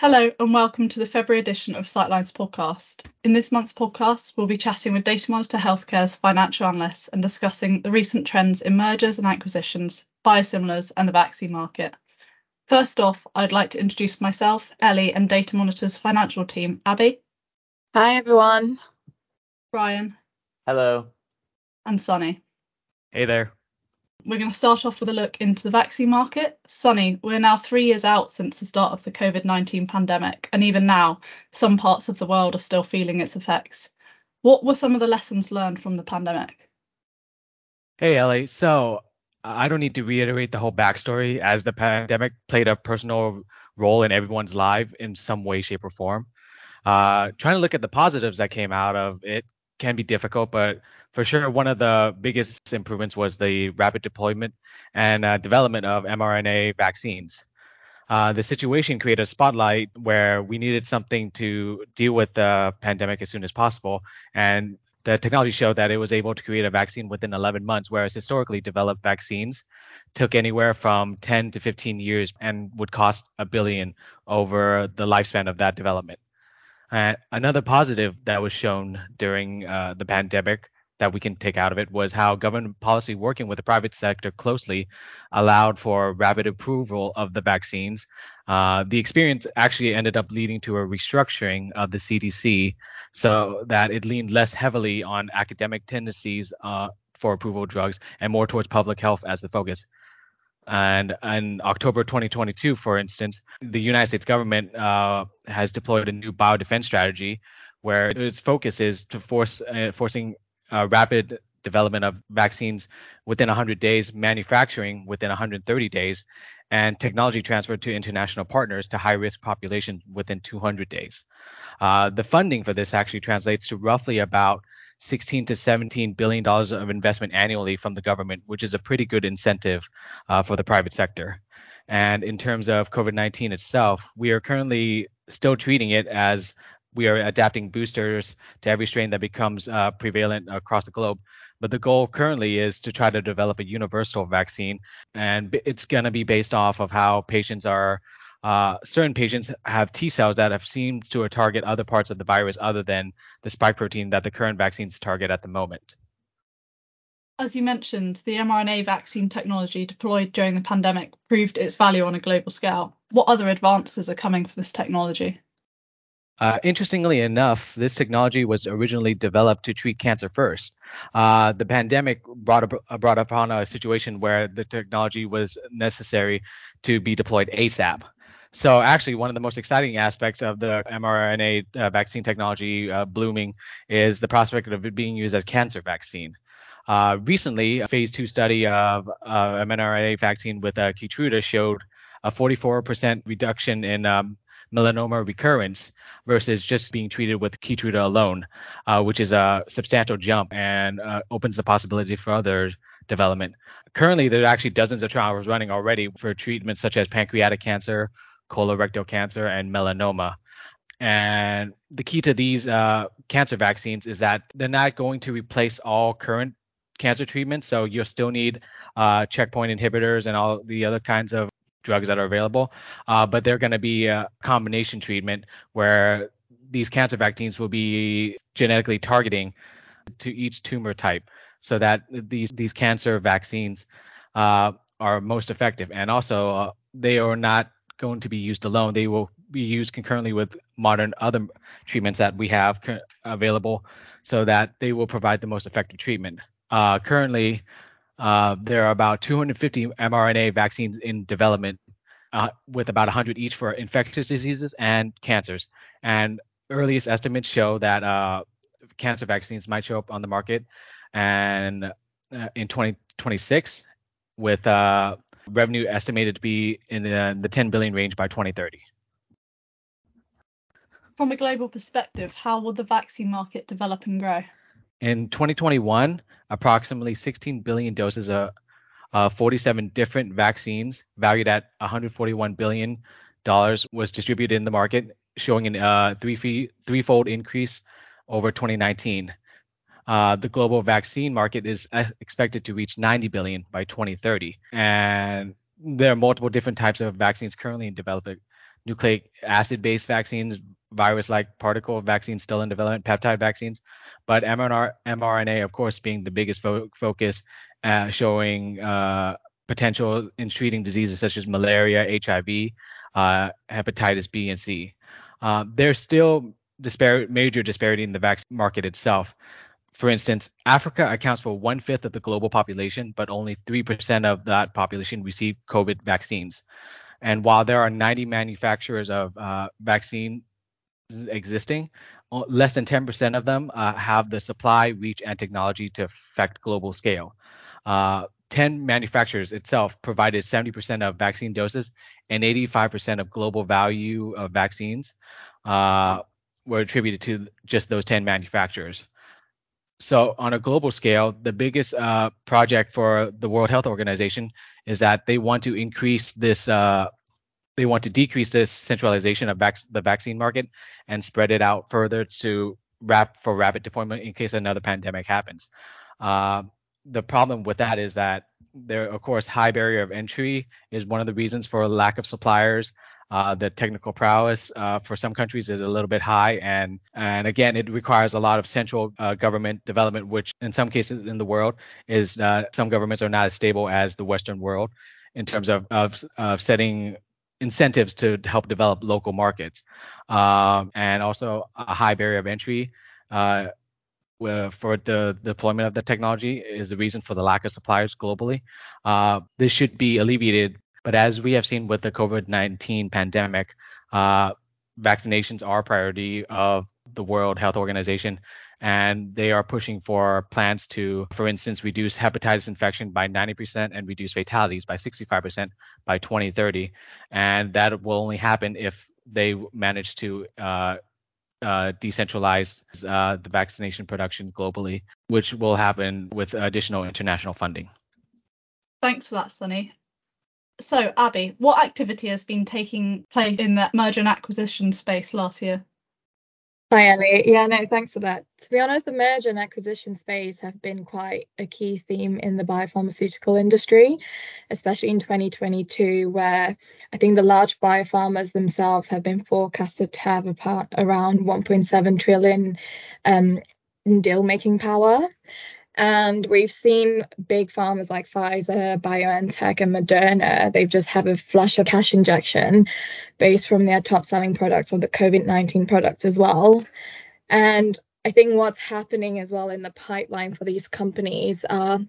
Hello and welcome to the February edition of Sightlines podcast. In this month's podcast, we'll be chatting with Datamonitor Healthcare's financial analysts and discussing the recent trends in mergers and acquisitions, biosimilars, and the vaccine market. First off, I'd like to introduce myself, Ellie, and Datamonitor's financial team, Abby. Hi, everyone. Brian. Hello. And Sonny. Hey there. We're going to start off with a look into the vaccine market. Sonny, we're now three years out since the start of the COVID 19 pandemic, and even now, some parts of the world are still feeling its effects. What were some of the lessons learned from the pandemic? Hey, Ellie. So, I don't need to reiterate the whole backstory, as the pandemic played a personal role in everyone's life in some way, shape, or form. Uh, trying to look at the positives that came out of it can be difficult, but for sure, one of the biggest improvements was the rapid deployment and uh, development of mRNA vaccines. Uh, the situation created a spotlight where we needed something to deal with the pandemic as soon as possible. And the technology showed that it was able to create a vaccine within 11 months, whereas historically developed vaccines took anywhere from 10 to 15 years and would cost a billion over the lifespan of that development. Uh, another positive that was shown during uh, the pandemic that we can take out of it was how government policy working with the private sector closely allowed for rapid approval of the vaccines. Uh, the experience actually ended up leading to a restructuring of the CDC so that it leaned less heavily on academic tendencies uh, for approval of drugs and more towards public health as the focus. And in October 2022, for instance, the United States government uh, has deployed a new biodefense strategy where its focus is to force uh, forcing uh, rapid development of vaccines within 100 days, manufacturing within 130 days, and technology transfer to international partners to high risk populations within 200 days. Uh, the funding for this actually translates to roughly about 16 to 17 billion dollars of investment annually from the government, which is a pretty good incentive uh, for the private sector. And in terms of COVID-19 itself, we are currently still treating it as we are adapting boosters to every strain that becomes uh, prevalent across the globe. But the goal currently is to try to develop a universal vaccine, and it's going to be based off of how patients are. Uh, certain patients have T cells that have seemed to target other parts of the virus other than the spike protein that the current vaccines target at the moment. As you mentioned, the mRNA vaccine technology deployed during the pandemic proved its value on a global scale. What other advances are coming for this technology? Uh, interestingly enough, this technology was originally developed to treat cancer first. Uh, the pandemic brought, up, uh, brought upon a situation where the technology was necessary to be deployed ASAP. So actually, one of the most exciting aspects of the mRNA uh, vaccine technology uh, blooming is the prospect of it being used as cancer vaccine. Uh, recently, a phase two study of mRNA vaccine with Keytruda showed a 44% reduction in um, melanoma recurrence versus just being treated with Keytruda alone, uh, which is a substantial jump and uh, opens the possibility for other development. Currently, there are actually dozens of trials running already for treatments such as pancreatic cancer, colorectal cancer, and melanoma. And the key to these uh, cancer vaccines is that they're not going to replace all current cancer treatments. So you'll still need uh, checkpoint inhibitors and all the other kinds of drugs that are available, uh, but they're going to be a combination treatment where these cancer vaccines will be genetically targeting to each tumor type so that these these cancer vaccines uh, are most effective. And also uh, they are not going to be used alone. They will be used concurrently with modern other treatments that we have available so that they will provide the most effective treatment. Uh, currently uh, there are about 250 mRNA vaccines in development, uh, with about 100 each for infectious diseases and cancers. And earliest estimates show that uh, cancer vaccines might show up on the market, and uh, in 2026, with uh, revenue estimated to be in the, the 10 billion range by 2030. From a global perspective, how will the vaccine market develop and grow? In 2021, approximately 16 billion doses of uh, 47 different vaccines valued at 141 billion dollars was distributed in the market, showing a uh, three threefold increase over 2019. Uh, the global vaccine market is expected to reach 90 billion by 2030, and there are multiple different types of vaccines currently in development. nucleic acid based vaccines, virus like particle vaccines still in development, peptide vaccines. But mRNA, of course, being the biggest fo- focus, uh, showing uh, potential in treating diseases such as malaria, HIV, uh, hepatitis B and C. Uh, there's still dispar- major disparity in the vaccine market itself. For instance, Africa accounts for one fifth of the global population, but only 3% of that population receive COVID vaccines. And while there are 90 manufacturers of uh, vaccine existing, less than 10% of them uh, have the supply, reach, and technology to affect global scale. Uh, 10 manufacturers itself provided 70% of vaccine doses and 85% of global value of vaccines uh, were attributed to just those 10 manufacturers. So on a global scale, the biggest uh, project for the World Health Organization is that they want to increase this. Uh, they want to decrease this centralization of vac- the vaccine market and spread it out further to wrap for rapid deployment in case another pandemic happens. Uh, the problem with that is that there, of course, high barrier of entry is one of the reasons for lack of suppliers. Uh, the technical prowess uh, for some countries is a little bit high, and and again, it requires a lot of central uh, government development, which in some cases in the world is some governments are not as stable as the Western world in terms of of, of setting incentives to help develop local markets, um, and also a high barrier of entry. Uh, for the deployment of the technology is the reason for the lack of suppliers globally. Uh, this should be alleviated but as we have seen with the COVID 19 pandemic, uh, vaccinations are a priority of the World Health Organization. And they are pushing for plans to, for instance, reduce hepatitis infection by 90% and reduce fatalities by 65% by 2030. And that will only happen if they manage to uh, uh, decentralize uh, the vaccination production globally, which will happen with additional international funding. Thanks for that, Sonny. So, Abby, what activity has been taking place in that merger and acquisition space last year? Hi, Ellie. Yeah, no, thanks for that. To be honest, the merger and acquisition space have been quite a key theme in the biopharmaceutical industry, especially in 2022, where I think the large biopharmas themselves have been forecasted to have about around 1.7 trillion um, deal making power. And we've seen big pharmas like Pfizer, BioNTech, and Moderna, they've just had a flush of cash injection based from their top selling products or the COVID 19 products as well. And I think what's happening as well in the pipeline for these companies are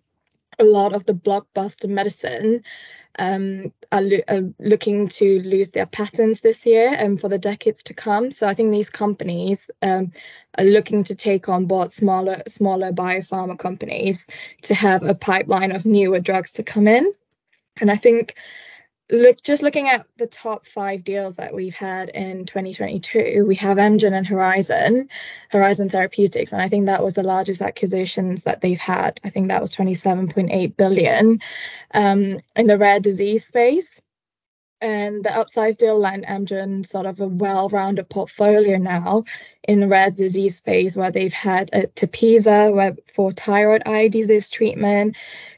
a lot of the blockbuster medicine um, are, lo- are, looking to lose their patents this year and for the decades to come. So I think these companies um, are looking to take on board smaller smaller biopharma companies to have a pipeline of newer drugs to come in. And I think look just looking at the top five deals that we've had in 2022 we have amgen and horizon horizon therapeutics and i think that was the largest acquisitions that they've had. I think that was 27.8 billion um, in the rare disease space. And the upsize deal land Amgen sort of a well-rounded portfolio now in the rare disease space where they've had a Tepezza for thyroid eye disease treatment,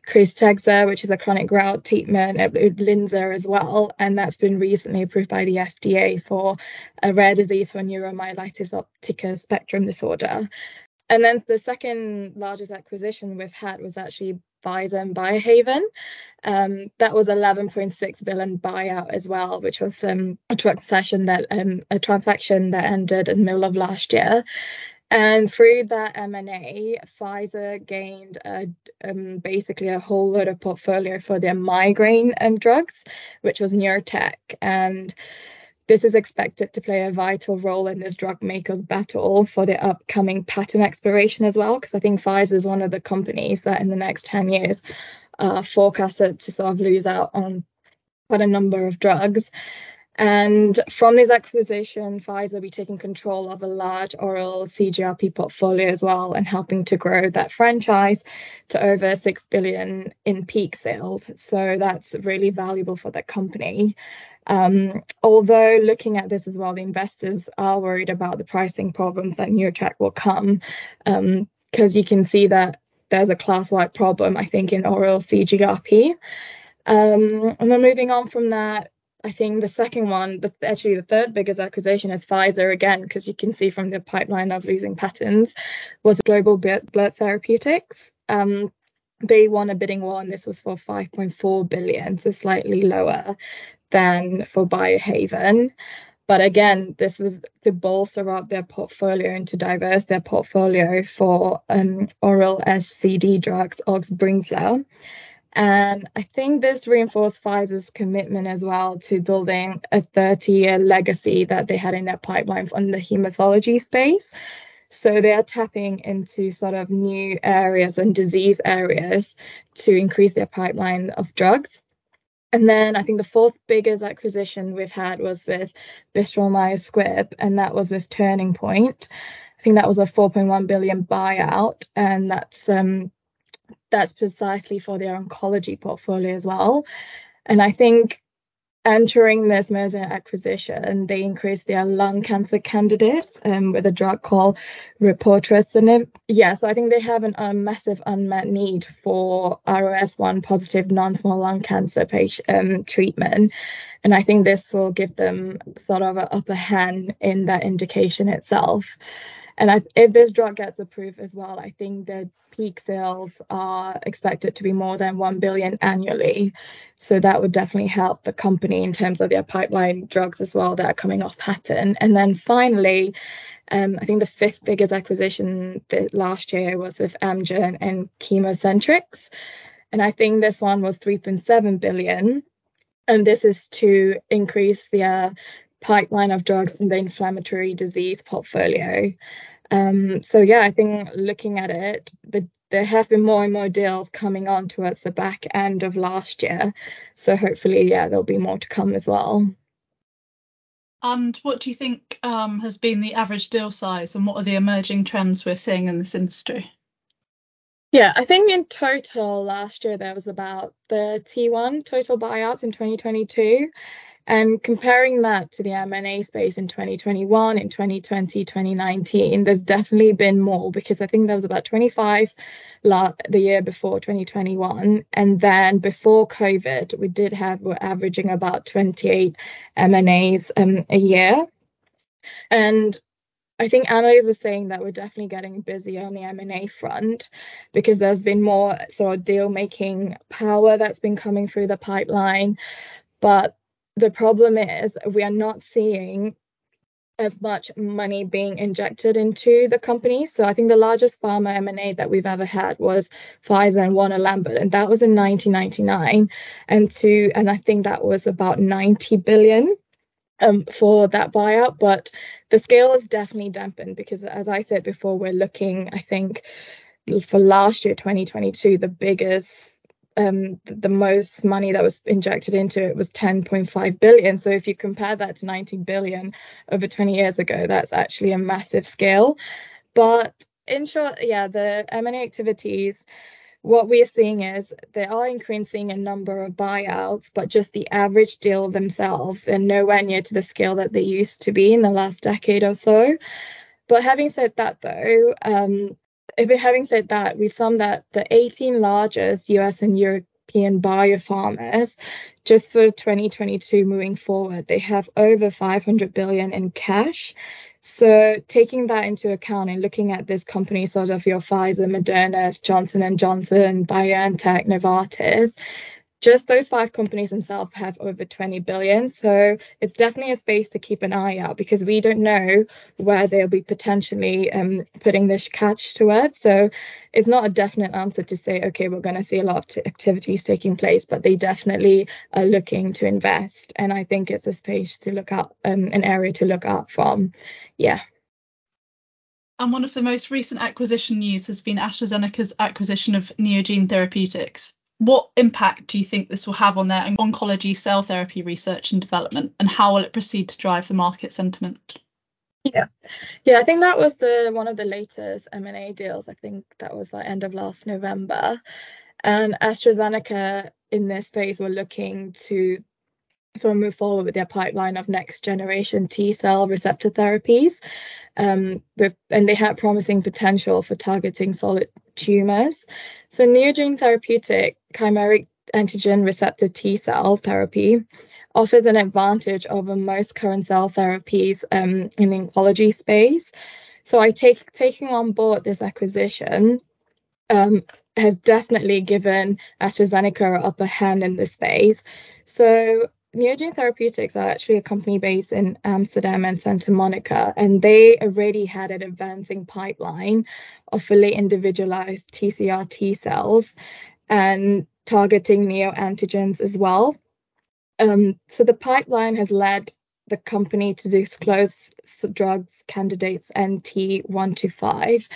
Krystexxa, which is a chronic gout treatment, Uplizna as well, and that's been recently approved by the FDA for a rare disease for neuromyelitis optica spectrum disorder. And then the second largest acquisition we've had was actually Pfizer and Biohaven. Um, that was 11.6 billion buyout as well, which was um, a transaction that um, a transaction that ended in the middle of last year. And through that M&A, Pfizer gained a, um, basically a whole lot of portfolio for their migraine um, drugs, which was Nurtec. And this is expected to play a vital role in this drug maker's battle for the upcoming patent expiration as well, because I think Pfizer is one of the companies that in the next 10 years uh, forecasted to sort of lose out on quite a number of drugs. And from this acquisition, Pfizer will be taking control of a large oral CGRP portfolio as well and helping to grow that franchise to over 6 billion in peak sales. So that's really valuable for the company. Um, although looking at this as well, the investors are worried about the pricing problems that Nurtec will come because um, you can see that there's a class-wide problem, I think, in oral CGRP. Um, and then moving on from that, I think the second one, the, actually the third biggest acquisition is Pfizer again, because you can see from the pipeline of losing patents, was Global Blood Therapeutics. Um, they won a bidding war, and this was for 5.4 billion, so slightly lower than for Biohaven. But again, this was to bolster up their portfolio and to diverse their portfolio for um, oral SCD drugs, Ox And I think this reinforced Pfizer's commitment as well to building a 30 year legacy that they had in their pipeline on the hematology space. So they are tapping into sort of new areas and disease areas to increase their pipeline of drugs. And then I think the fourth biggest acquisition we've had was with Bristol Myers Squibb, and that was with Turning Point. I think that was a 4.1 billion buyout, and that's um, that's precisely for their oncology portfolio as well. And I think entering this merger acquisition, they increased their lung cancer candidates um, with a drug called repotrectinib. Yeah, so I think they have an, a massive unmet need for ROS1 positive non-small lung cancer patient um, treatment. And I think this will give them sort of an upper hand in that indication itself. And I, if this drug gets approved as well, I think the peak sales are expected to be more than 1 billion annually. So that would definitely help the company in terms of their pipeline drugs as well that are coming off patent. And then finally, um, I think the fifth biggest acquisition last year was with Amgen and ChemoCentryx. And I think this one was 3.7 billion. And this is to increase their pipeline of drugs in the inflammatory disease portfolio. Um, so yeah, I think looking at it, the, there have been more and more deals coming on towards the back end of last year. So hopefully, yeah, there'll be more to come as well. And what do you think um, has been the average deal size, and what are the emerging trends we're seeing in this industry? Yeah, I think in total last year there was about 31 total buyouts in 2022. And comparing that to the M&A space in 2021, in 2020, 2019, there's definitely been more because I think there was about 25 la- the year before 2021, and then before COVID, we did have we're averaging about 28 M&As um, a year. And I think analysts are saying that we're definitely getting busier on the M&A front because there's been more sort of deal making power that's been coming through the pipeline. But the problem is we are not seeing as much money being injected into the company. So I think the largest pharma M&A that we've ever had was Pfizer and Warner Lambert, and that was in 1999. And to and I think that was about 90 billion um, for that buyout. But the scale is definitely dampened because, as I said before, we're looking. I think for last year, 2022, the biggest um, the most money that was injected into it was 10.5 billion. So if you compare that to 19 billion over 20 years ago, that's actually a massive scale. But in short, yeah, the M&A activities, what we are seeing is they are increasing a number of buyouts, but just the average deal themselves, they're nowhere near to the scale that they used to be in the last decade or so. But having said that, though, um, if having said that, we sum that the 18 largest US and European biopharmas, just for 2022 moving forward, they have over 500 billion in cash. So taking that into account and looking at this company, sort of your Pfizer, Moderna, Johnson and Johnson, BioNTech, Novartis, just those five companies themselves have over 20 billion. So it's definitely a space to keep an eye out because we don't know where they'll be potentially um, putting this catch towards. So it's not a definite answer to say, okay, we're going to see a lot of t- activities taking place, but they definitely are looking to invest. And I think it's a space to look at, um, an area to look out from. Yeah. And one of the most recent acquisition news has been AstraZeneca's acquisition of Neogene Therapeutics what impact do you think this will have on their oncology cell therapy research and development, and how will it proceed to drive the market sentiment? Yeah, yeah, I think that was the one of the latest M&A deals. I think that was like end of last November, and AstraZeneca in this space were looking to sort of move forward with their pipeline of next generation T cell receptor therapies. Um, with, and they had promising potential for targeting solid tumors. So Neogene Therapeutic chimeric antigen receptor T cell therapy offers an advantage over most current cell therapies um, in the oncology space. So I take taking on board this acquisition um, has definitely given AstraZeneca an upper hand in this space. So Neogene Therapeutics are actually a company based in Amsterdam and Santa Monica, and they already had an advancing pipeline of fully individualized TCR T cells and targeting neoantigens as well. Um, so the pipeline has led the company to disclose drugs candidates NT125,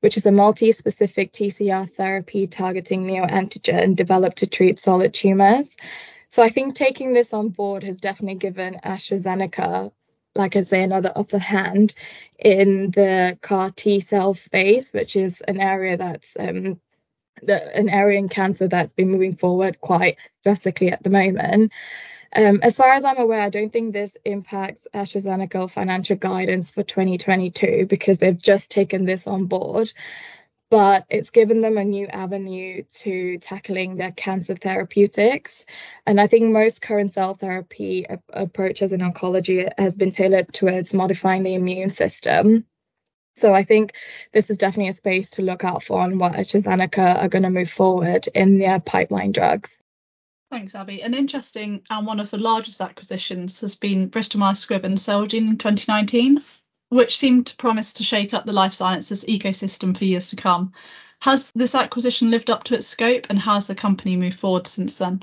which is a multi-specific TCR therapy targeting neoantigen developed to treat solid tumors. So I think taking this on board has definitely given AstraZeneca, like I say, another upper hand in the CAR T cell space, which is an area that's um, an area in cancer that's been moving forward quite drastically at the moment. Um, as far as I'm aware, I don't think this impacts AstraZeneca financial guidance for 2022 because they've just taken this on board. But it's given them a new avenue to tackling their cancer therapeutics. And I think most current cell therapy approaches in oncology has been tailored towards modifying the immune system. So I think this is definitely a space to look out for on what AstraZeneca are going to move forward in their pipeline drugs. Thanks, Abby. An interesting and one of the largest acquisitions has been Bristol Myers Squibb and Celgene in 2019, which seemed to promise to shake up the life sciences ecosystem for years to come. Has this acquisition lived up to its scope and has the company moved forward since then?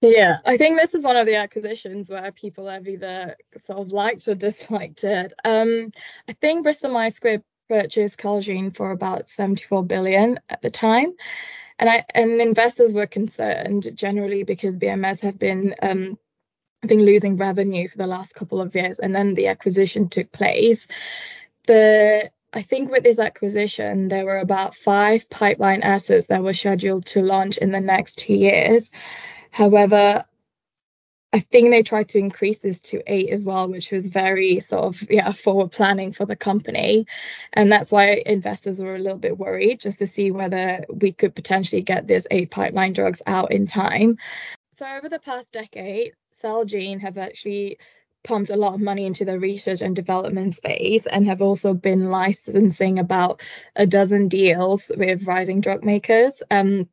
Yeah, I think this is one of the acquisitions where people have either sort of liked or disliked it. Um, I think Bristol Myers Squibb purchased Celgene for about 74 billion at the time and I and investors were concerned generally because BMS have been um, been losing revenue for the last couple of years, and then the acquisition took place. The I think with this acquisition, there were about five pipeline assets that were scheduled to launch in the next two years. However, I think they tried to increase this to eight as well, which was very sort of yeah forward planning for the company, and that's why investors were a little bit worried just to see whether we could potentially get this eight pipeline drugs out in time. So over the past decade, Celgene have actually pumped a lot of money into the research and development space and have also been licensing about a dozen deals with rising drug makers. Um,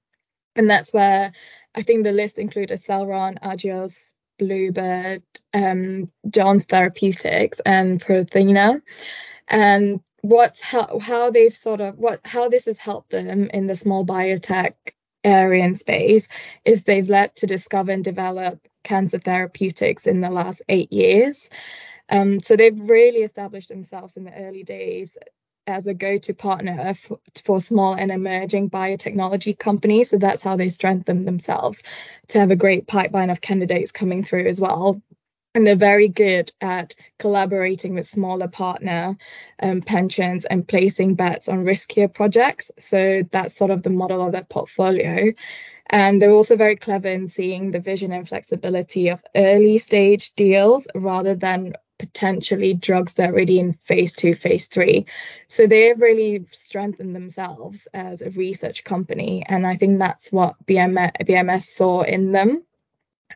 and that's where I think the list included Acceleron, Agios, Bluebird, um, Juno Therapeutics, and Prothena. And what's how, how they've sort of what how this has helped them in the small biotech area and space is they've led to discover and develop cancer therapeutics in the last eight years. Um, so they've really established themselves in the early days as a go-to partner for, for, small and emerging biotechnology companies. So that's how they strengthen themselves to have a great pipeline of candidates coming through as well. And they're very good at collaborating with smaller partner um, pensions and placing bets on riskier projects. So that's sort of the model of their portfolio. And they're also very clever in seeing the vision and flexibility of early stage deals rather than potentially drugs that are already in phase two, phase three. So they've really strengthened themselves as a research company. And I think that's what BMS, BMS saw in them.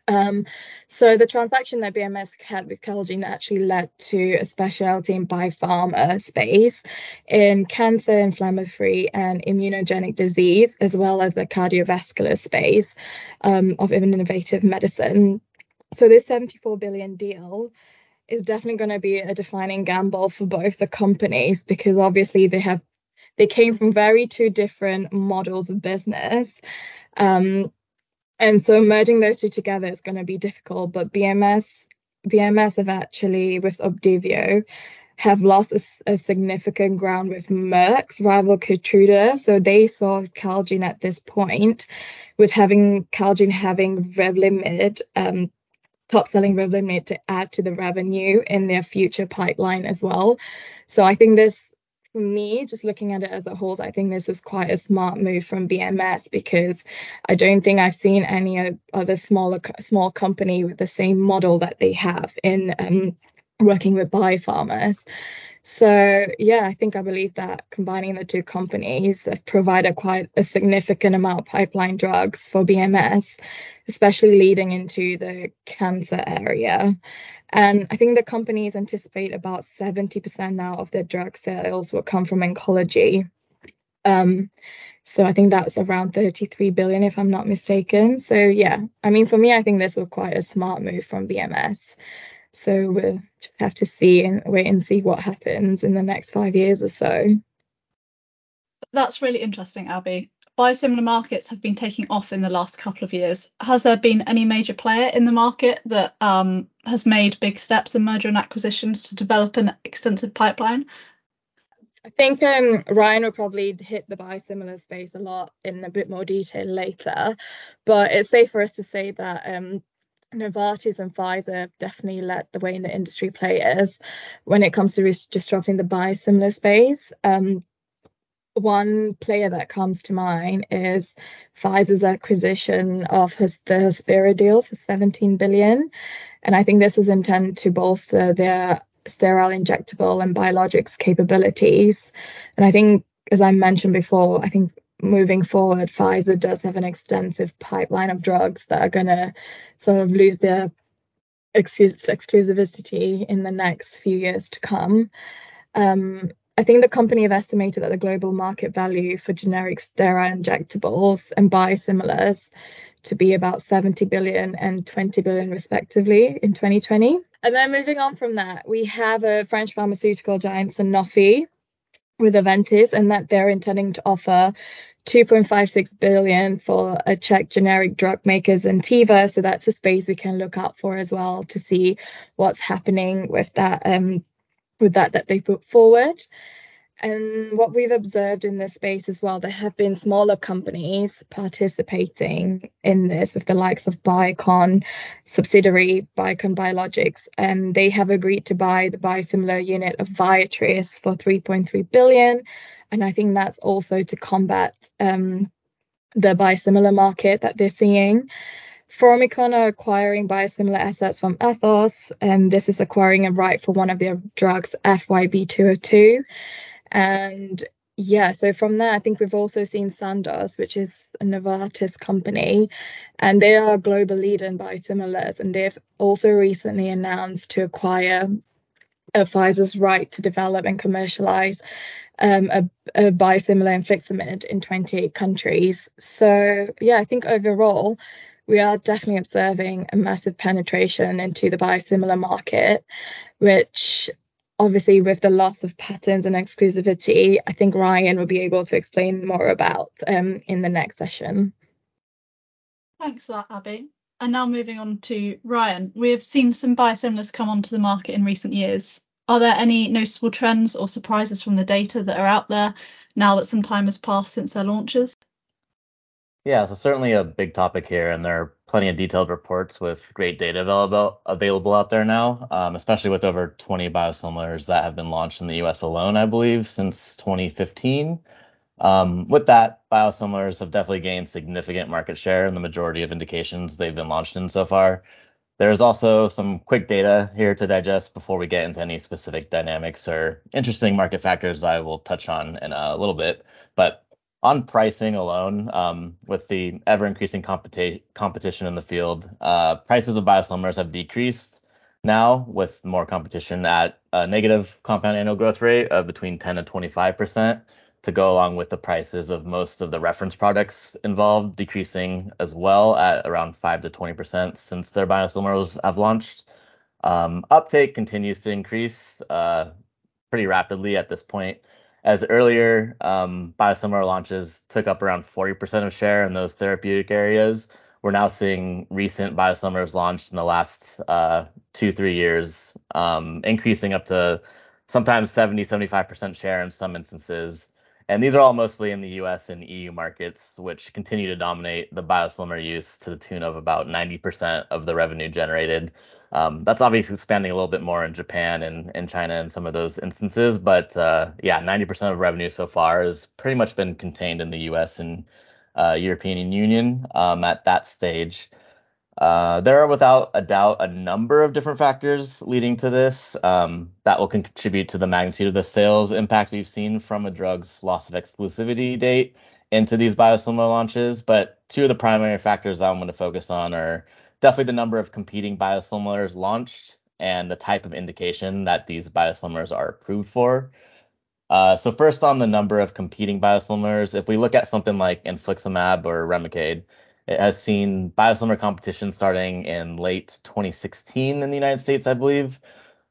Um, so the transaction that BMS had with Celgene actually led to a specialty in biopharma space in cancer, inflammatory, and immunogenic disease, as well as the cardiovascular space um, of innovative medicine. So this 74 billion deal is definitely going to be a defining gamble for both the companies because obviously they have they came from very two different models of business. Um, and so merging those two together is going to be difficult. But BMS BMS have actually with Opdivo have lost a, a, significant ground with Merck's rival Keytruda. So they saw Celgene at this point, with having Celgene having Revlimid um, top selling Revlimid to add to the revenue in their future pipeline as well. So I think this, for me, just looking at it as a whole, I think this is quite a smart move from BMS because I don't think I've seen any other smaller small company with the same model that they have in um, working with biopharmas. So yeah, I think I believe that combining the two companies provided quite a significant amount of pipeline drugs for BMS, especially leading into the cancer area. And I think the companies anticipate about 70% now of their drug sales will come from oncology. Um, so I think that's around 33 billion, if I'm not mistaken. So yeah, I mean, for me, I think this was quite a smart move from BMS. So we'll just have to see and wait and see what happens in the next five years or so. That's really interesting, Abby. Biosimilar markets have been taking off in the last couple of years. Has there been any major player in the market that um, has made big steps in merger and acquisitions to develop an extensive pipeline? I think um, Ryan will probably hit the biosimilar space a lot in a bit more detail later, but it's safe for us to say that um, Novartis and Pfizer have definitely led the way in the industry players when it comes to disrupting the biosimilar space. Um, one player that comes to mind is Pfizer's acquisition of his, the Hospira deal for 17 billion, and I think this was intended to bolster their sterile injectable and biologics capabilities. And I think, as I mentioned before, I think moving forward, Pfizer does have an extensive pipeline of drugs that are going to sort of lose their exclusivity in the next few years to come. Um, I think the company have estimated that the global market value for generic sterile injectables and biosimilars to be about 70 billion and 20 billion respectively in 2020. And then moving on from that, we have a French pharmaceutical giant Sanofi with Aventis and that they're intending to offer 2.56 billion for a Czech generic drug makers Zentiva. So that's a space we can look out for as well to see what's happening with that um, with that that they put forward. And what we've observed in this space as well, there have been smaller companies participating in this with the likes of Biocon, subsidiary Biocon Biologics, and they have agreed to buy the biosimilar unit of Viatris for 3.3 billion. And I think that's also to combat um, the biosimilar market that they're seeing. Formycon are acquiring biosimilar assets from Athos, and this is acquiring a right for one of their drugs, FYB202. And yeah, so from there, I think we've also seen Sandoz, which is a Novartis company, and they are a global leader in biosimilars, and they've also recently announced to acquire uh, Pfizer's right to develop and commercialize um, a, a biosimilar infliximab in 28 countries. So yeah, I think overall we are definitely observing a massive penetration into the biosimilar market, which obviously with the loss of patents and exclusivity, I think Ryan will be able to explain more about um, in the next session. Thanks for that, Abby. And now moving on to Ryan, we have seen some biosimilars come onto the market in recent years. Are there any noticeable trends or surprises from the data that are out there now that some time has passed since their launches? Yeah, so certainly a big topic here, and there are plenty of detailed reports with great data available available out there now, um, especially with over 20 biosimilars that have been launched in the U.S. alone, I believe, since 2015. Um, with that, biosimilars have definitely gained significant market share in the majority of indications they've been launched in so far. There's also some quick data here to digest before we get into any specific dynamics or interesting market factors I will touch on in a little bit. But on pricing alone, um, with the ever increasing competi- competition in the field, uh, prices of biosimilars have decreased now with more competition at a negative compound annual growth rate of between 10 and 25 percent to go along with the prices of most of the reference products involved decreasing as well at around 5 to 20 percent since their biosimilars have launched. Um, uptake continues to increase uh, pretty rapidly at this point as earlier um, biosimilar launches took up around 40% of share in those therapeutic areas, we're now seeing recent biosimilars launched in the last uh, two, three years, um, increasing up to sometimes 70, 75% share in some instances. And these are all mostly in the US and EU markets, which continue to dominate the biosimilar use to the tune of about 90% of the revenue generated. Um, that's obviously expanding a little bit more in Japan and, and China in some of those instances. But uh, yeah, 90% of revenue so far has pretty much been contained in the US and uh, European Union um, at that stage. Uh, there are without a doubt a number of different factors leading to this um, that will contribute to the magnitude of the sales impact we've seen from a drug's loss of exclusivity date into these biosimilar launches. But two of the primary factors I'm going to focus on are definitely the number of competing biosimilars launched and the type of indication that these biosimilars are approved for. Uh, so first on the number of competing biosimilars, if we look at something like infliximab or Remicade, it has seen biosimilar competition starting in late 2016 in the United States, I believe.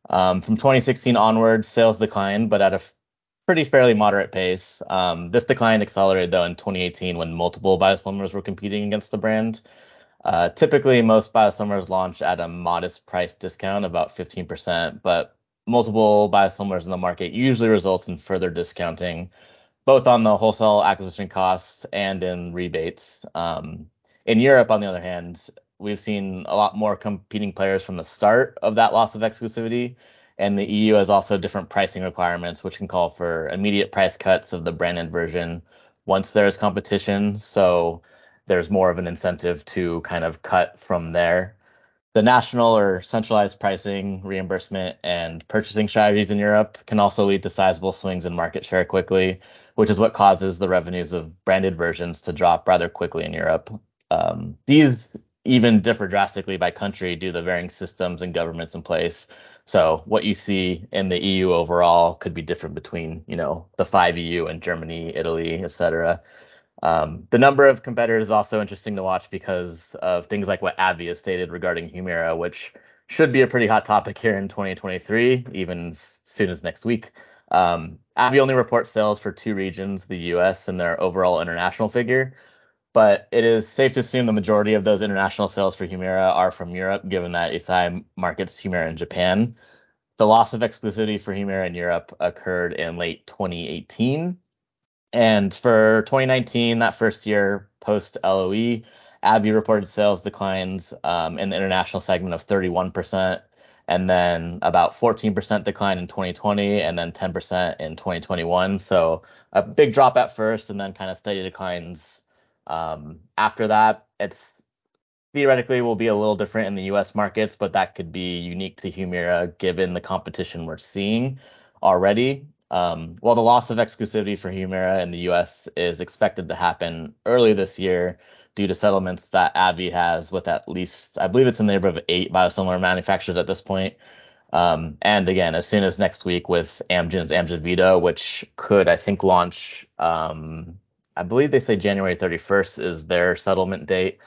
Um, from 2016 onward, sales declined, but at a pretty fairly moderate pace. Um, this decline accelerated though in 2018 when multiple biosimilars were competing against the brand. Uh, typically, most biosimilars launch at a modest price discount, about 15%, but multiple biosimilars in the market usually results in further discounting, both on the wholesale acquisition costs and in rebates. Um, in Europe, on the other hand, we've seen a lot more competing players from the start of that loss of exclusivity. And the EU has also different pricing requirements, which can call for immediate price cuts of the branded version once there is competition. So there's more of an incentive to kind of cut from there. The national or centralized pricing, reimbursement, and purchasing strategies in Europe can also lead to sizable swings in market share quickly, which is what causes the revenues of branded versions to drop rather quickly in Europe. Um, these even differ drastically by country due to the varying systems and governments in place. So what you see in the EU overall could be different between, you know, the five EU and Germany, Italy, etc. Um, the number of competitors is also interesting to watch because of things like what AbbVie has stated regarding Humira, which should be a pretty hot topic here in 2023, even as soon as next week. Um, AbbVie only reports sales for two regions, the US and their overall international figure, but it is safe to assume the majority of those international sales for Humira are from Europe, given that Eisai markets Humira in Japan. The loss of exclusivity for Humira in Europe occurred in late 2018, and for 2019, that first year post LOE, AbbVie reported sales declines um, in the international segment of 31%, and then about 14% decline in 2020, and then 10% in 2021. So a big drop at first, and then kind of steady declines um, after that. It's theoretically will be a little different in the U.S. markets, but that could be unique to Humira given the competition we're seeing already. Um, while the loss of exclusivity for Humira in the U.S. is expected to happen early this year due to settlements that AbbVie has with at least, I believe it's in the neighborhood of eight biosimilar manufacturers at this point. Um, and again, as soon as next week with Amgen's Amjevita, which could, I think, launch, um, I believe they say January 31st is their settlement date.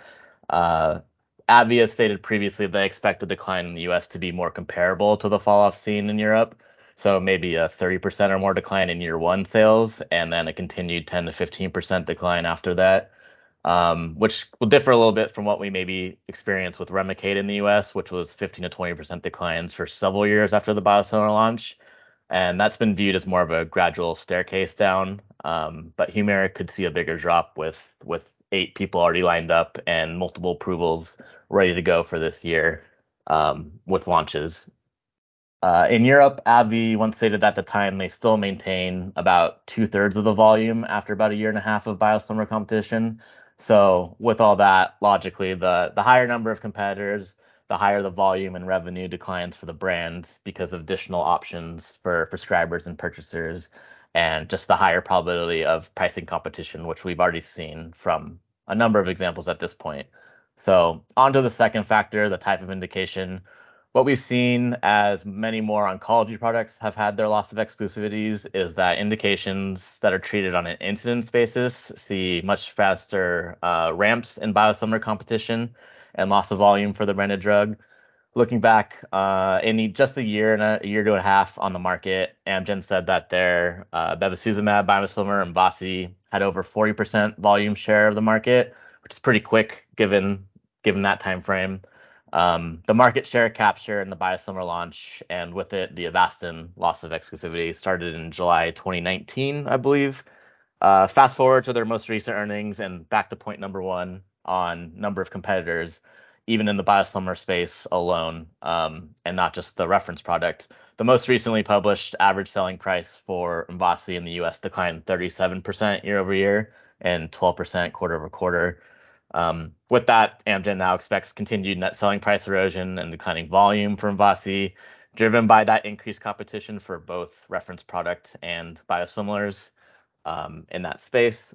Uh, AbbVie has stated previously they expect the decline in the U.S. to be more comparable to the fall off seen in Europe. So maybe a 30% or more decline in year one sales, and then a continued 10 to 15% decline after that, um, which will differ a little bit from what we maybe experienced with Remicade in the US, which was 15 to 20% declines for several years after the biosimilar launch. And that's been viewed as more of a gradual staircase down. Um, but Humira could see a bigger drop with with eight people already lined up and multiple approvals ready to go for this year um, with launches. Uh, in Europe, AbbVie once stated at the time they still maintain about two thirds of the volume after about a year and a half of biosimilar competition. So with all that, logically, the the higher number of competitors, the higher the volume and revenue declines for the brand because of additional options for prescribers and purchasers, and just the higher probability of pricing competition, which we've already seen from a number of examples at this point. So on to the second factor, the type of indication what we've seen as many more oncology products have had their loss of exclusivities is that indications that are treated on an incidence basis see much faster uh, ramps in biosimilar competition and loss of volume for the branded drug. Looking back uh, in just a year and a, a, year to a half on the market, Amgen said that their uh, bevacizumab biosimilar MVASI had over 40% volume share of the market, which is pretty quick given given that time frame. Um, the market share capture and the biosimilar launch, and with it, the Avastin loss of exclusivity started in July 2019, I believe. Uh, fast forward to their most recent earnings and back to point number one on number of competitors, even in the biosimilar space alone, um, and not just the reference product. The most recently published average selling price for MVASI in the US declined 37% year over year and 12% quarter over quarter. Um, with that, Amgen now expects continued net selling price erosion and declining volume from MVASI, driven by that increased competition for both reference product and biosimilars um, in that space.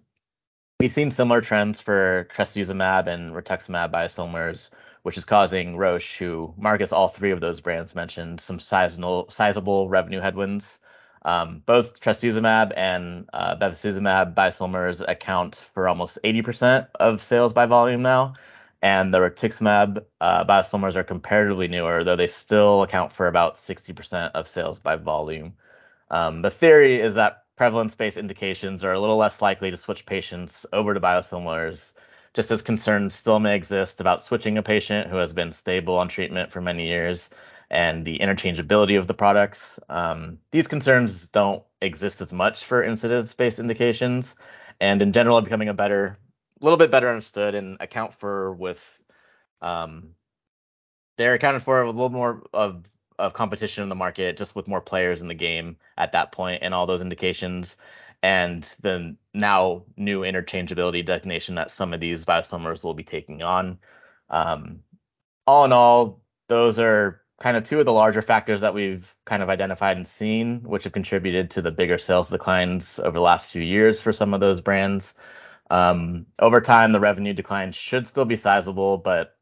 We've seen similar trends for trastuzumab and rituximab biosimilars, which is causing Roche, who markets all three of those brands mentioned, some sizable, sizable revenue headwinds. Um, both trastuzumab and uh, bevacizumab biosimilars account for almost 80% of sales by volume now, and the rituximab uh, biosimilars are comparatively newer, though they still account for about 60% of sales by volume. Um, the theory is that prevalence-based indications are a little less likely to switch patients over to biosimilars, just as concerns still may exist about switching a patient who has been stable on treatment for many years and the interchangeability of the products. Um, these concerns don't exist as much for incidence-based indications, and in general are becoming a better, a little bit better understood and account for with um, they're accounted for a little more of of competition in the market, just with more players in the game at that point, and all those indications, and the now new interchangeability designation that some of these biosimilars will be taking on. Um, all in all, those are kind of two of the larger factors that we've kind of identified and seen, which have contributed to the bigger sales declines over the last few years for some of those brands. Um, over time, the revenue decline should still be sizable, but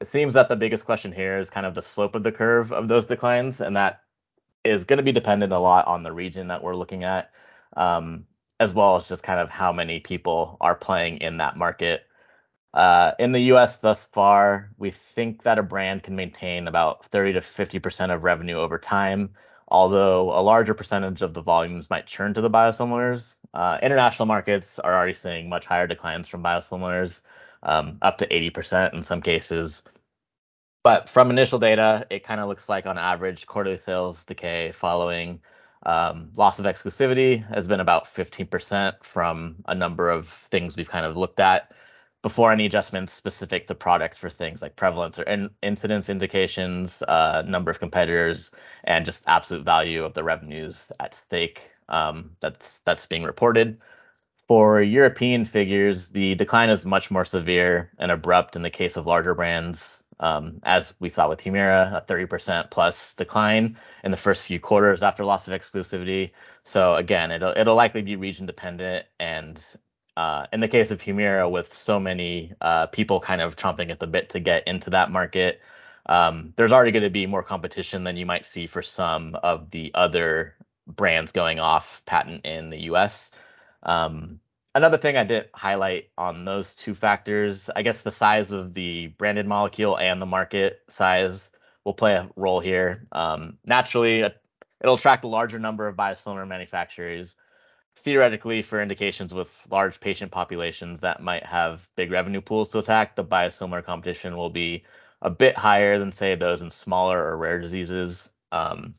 it seems that the biggest question here is kind of the slope of the curve of those declines, and that is going to be dependent a lot on the region that we're looking at, um, as well as just kind of how many people are playing in that market. Uh, in the US thus far, we think that a brand can maintain about 30 to 50% of revenue over time, although a larger percentage of the volumes might churn to the biosimilars. Uh, international markets are already seeing much higher declines from biosimilars, um, up to 80% in some cases. But from initial data, it kind of looks like on average quarterly sales decay following um, loss of exclusivity has been about 15% from a number of things we've kind of looked at before any adjustments specific to products for things like prevalence or in- incidence indications, uh, number of competitors, and just absolute value of the revenues at stake um, that's that's being reported. For European figures, the decline is much more severe and abrupt in the case of larger brands, um, as we saw with Humira, a 30% plus decline in the first few quarters after loss of exclusivity. So again, it'll it'll likely be region dependent and uh, in the case of Humira, with so many uh, people kind of chomping at the bit to get into that market, um, there's already going to be more competition than you might see for some of the other brands going off patent in the US. Um, another thing I did highlight on those two factors, I guess the size of the branded molecule and the market size will play a role here. Um, naturally, it'll attract a larger number of biosimilar manufacturers theoretically for indications with large patient populations that might have big revenue pools to attack, the biosimilar competition will be a bit higher than say those in smaller or rare diseases. Um,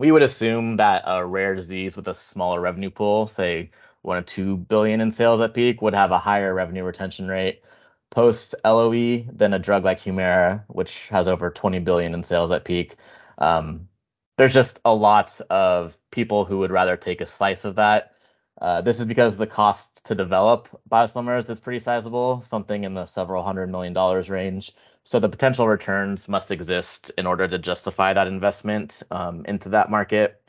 we would assume that a rare disease with a smaller revenue pool, say one or two billion in sales at peak, would have a higher revenue retention rate post LOE than a drug like Humira, which has over 20 billion in sales at peak. Um, there's just a lot of people who would rather take a slice of that uh, this is because the cost to develop biosimilars is pretty sizable, something in the several hundred million dollars range. So the potential returns must exist in order to justify that investment um, into that market.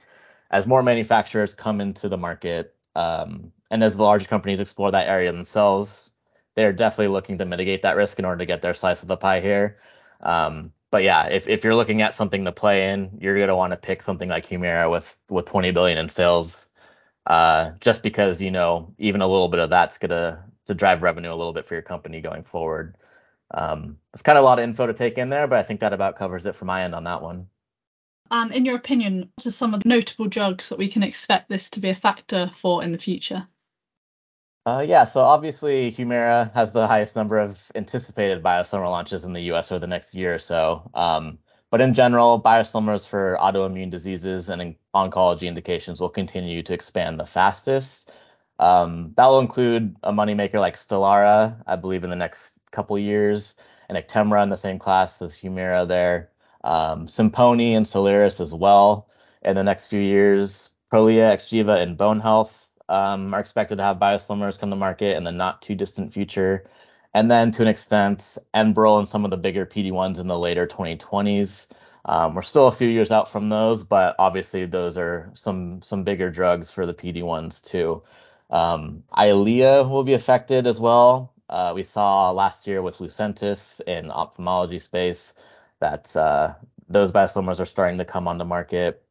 As more manufacturers come into the market, um, and as the large companies explore that area themselves, they're definitely looking to mitigate that risk in order to get their slice of the pie here. Um, but yeah, if, if you're looking at something to play in, you're gonna want to pick something like Humira with with 20 billion in sales uh, just because you know even a little bit of that's gonna to drive revenue a little bit for your company going forward. Um, it's kind of a lot of info to take in there, but I think that about covers it for my end on that one. And in your opinion, what are some of the notable drugs that we can expect this to be a factor for in the future? Uh, yeah, so obviously Humira has the highest number of anticipated biosimilar launches in the U.S. over the next year or so. Um, but in general, biosimilars for autoimmune diseases and oncology indications will continue to expand the fastest. Um, that will include a moneymaker like Stelara, I believe, in the next couple years, and Actemra in the same class as Humira there. Um, Simponi and Soliris as well in the next few years. Prolia, Xgeva, and Bone Health um, are expected to have biosimilars come to market in the not too distant future. And then to an extent, Enbrel and some of the bigger PD1s in the later 2020s. Um, we're still a few years out from those, but obviously those are some some bigger drugs for the PD1s too. Um, Eylea will be affected as well. Uh, we saw last year with Lucentis in ophthalmology space that uh, those biosimilars are starting to come on the market.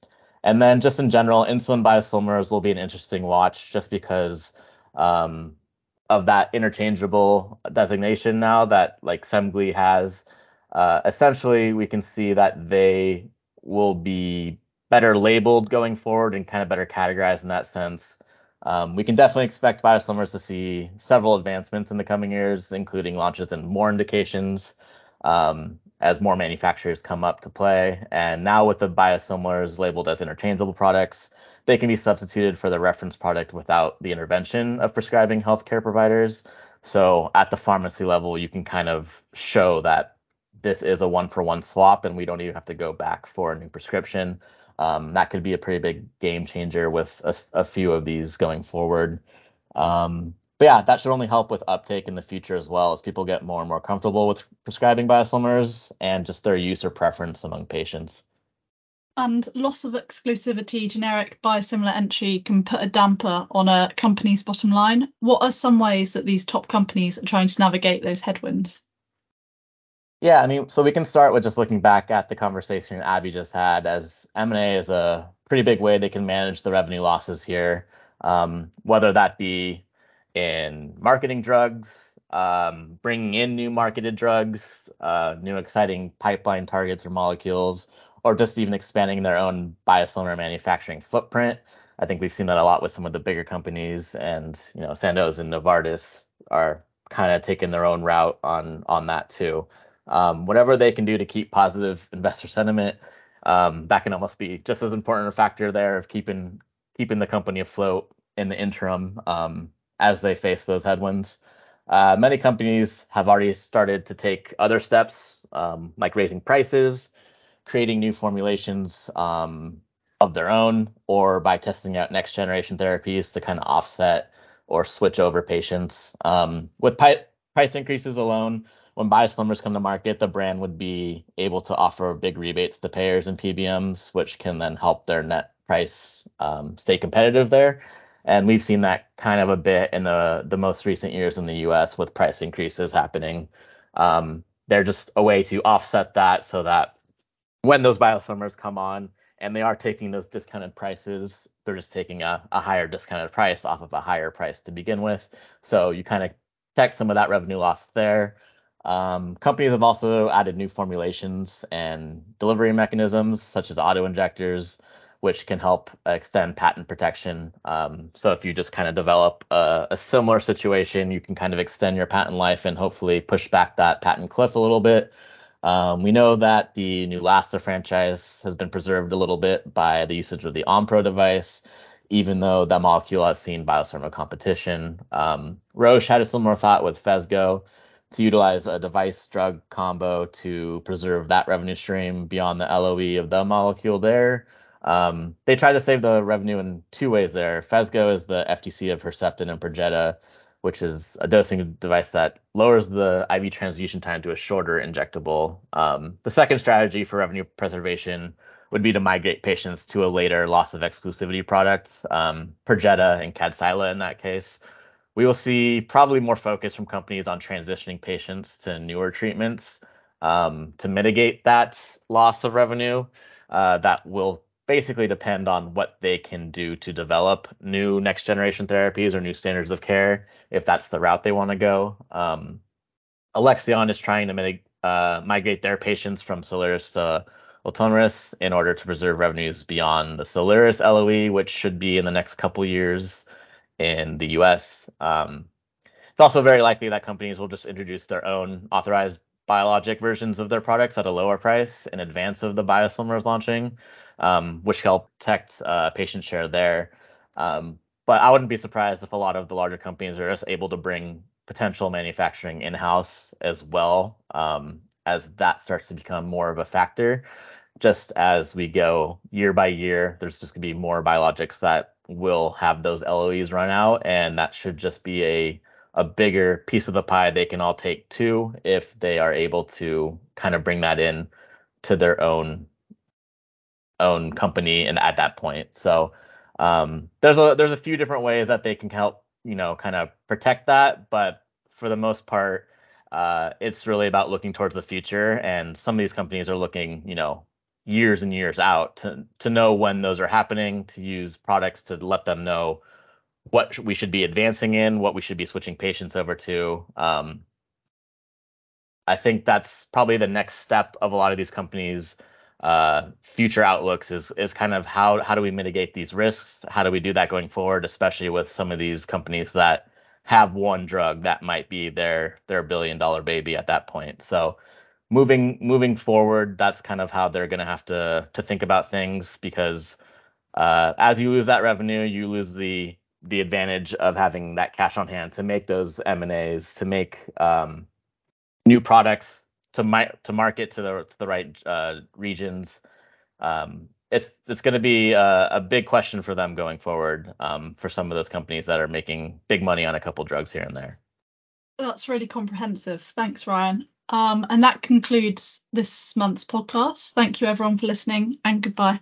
And then just in general, insulin biosimilars will be an interesting watch just because um, of that interchangeable designation now that like Semglee has. Uh, essentially, we can see that they will be better labeled going forward and kind of better categorized in that sense. Um, we can definitely expect biosimilars to see several advancements in the coming years, including launches in more indications um, as more manufacturers come up to play. And now with the biosimilars labeled as interchangeable products, they can be substituted for the reference product without the intervention of prescribing healthcare providers. So at the pharmacy level, you can kind of show that this is a one for one swap and we don't even have to go back for a new prescription. Um, that could be a pretty big game changer with a, a few of these going forward. Um, but yeah, that should only help with uptake in the future as well as people get more and more comfortable with prescribing biosimilars and just their use or preference among patients. And loss of exclusivity generic biosimilar entry can put a damper on a company's bottom line. What are some ways that these top companies are trying to navigate those headwinds? Yeah, I mean, so we can start with just looking back at the conversation Abby just had, as M&A is a pretty big way they can manage the revenue losses here, um, whether that be in marketing drugs, um, bringing in new marketed drugs, uh, new exciting pipeline targets or molecules, or just even expanding their own biosimilar manufacturing footprint. I think we've seen that a lot with some of the bigger companies, and you know, Sandoz and Novartis are kind of taking their own route on on that too. Um, whatever they can do to keep positive investor sentiment, um, that can almost be just as important a factor there of keeping keeping the company afloat in the interim um, as they face those headwinds. Uh, many companies have already started to take other steps, um, like raising prices, creating new formulations um, of their own, or by testing out next generation therapies to kind of offset or switch over patients. Um, with pi- price increases alone, when biosimilars come to market, the brand would be able to offer big rebates to payers and PBMs, which can then help their net price um, stay competitive there. And we've seen that kind of a bit in the the most recent years in the U.S. with price increases happening. Um, they're just a way to offset that so that when those biosimilars come on and they are taking those discounted prices, they're just taking a, a higher discounted price off of a higher price to begin with. So you kind of protect some of that revenue loss there. Um, companies have also added new formulations and delivery mechanisms, such as auto injectors, which can help extend patent protection. Um, so if you just kind of develop a, a, similar situation, you can kind of extend your patent life and hopefully push back that patent cliff a little bit. Um, we know that the Neulasta franchise has been preserved a little bit by the usage of the Onpro device, even though that molecule has seen biosimilar competition. Um, Roche had a similar thought with Phesgo to utilize a device drug combo to preserve that revenue stream beyond the LOE of the molecule there. Um, they tried to save the revenue in two ways there. Phesgo is the FDC of Herceptin and Perjeta, which is a dosing device that lowers the IV transfusion time to a shorter injectable. Um, the second strategy for revenue preservation would be to migrate patients to a later loss of exclusivity product, um, Perjeta and Kadcyla in that case we will see probably more focus from companies on transitioning patients to newer treatments um, to mitigate that loss of revenue. Uh, that will basically depend on what they can do to develop new next generation therapies or new standards of care, if that's the route they want to go. Um, Alexion is trying to mitig- uh, migrate their patients from Soliris to Ultomiris in order to preserve revenues beyond the Soliris LOE, which should be in the next couple years in the US. Um, it's also very likely that companies will just introduce their own authorized biologic versions of their products at a lower price in advance of the biosimilars launching, um, which help protect uh, patient share there. Um, but I wouldn't be surprised if a lot of the larger companies are just able to bring potential manufacturing in-house as well um, as that starts to become more of a factor. Just as we go year by year, there's just going to be more biologics that will have those LOEs run out, and that should just be a a bigger piece of the pie they can all take too if they are able to kind of bring that in to their own own company and at that point. So um, there's a there's a few different ways that they can help you know kind of protect that, but for the most part, uh, it's really about looking towards the future. And some of these companies are looking you know years and years out to to know when those are happening, to use products to let them know what we should be advancing in, what we should be switching patients over to. Um, I think that's probably the next step of a lot of these companies' uh, future outlooks is is kind of how how do we mitigate these risks? How do we do that going forward, especially with some of these companies that have one drug that might be their their billion dollar baby at that point. So moving moving forward, that's kind of how they're going to have to to think about things because uh, as you lose that revenue, you lose the the advantage of having that cash on hand to make those M and A's, to make um, new products to my to market to the to the right uh, regions. Um, it's it's going to be a, a, big question for them going forward um, for some of those companies that are making big money on a couple drugs here and there. That's really comprehensive. Thanks, Ryan. Um, and that concludes this month's podcast. Thank you, everyone, for listening, and goodbye.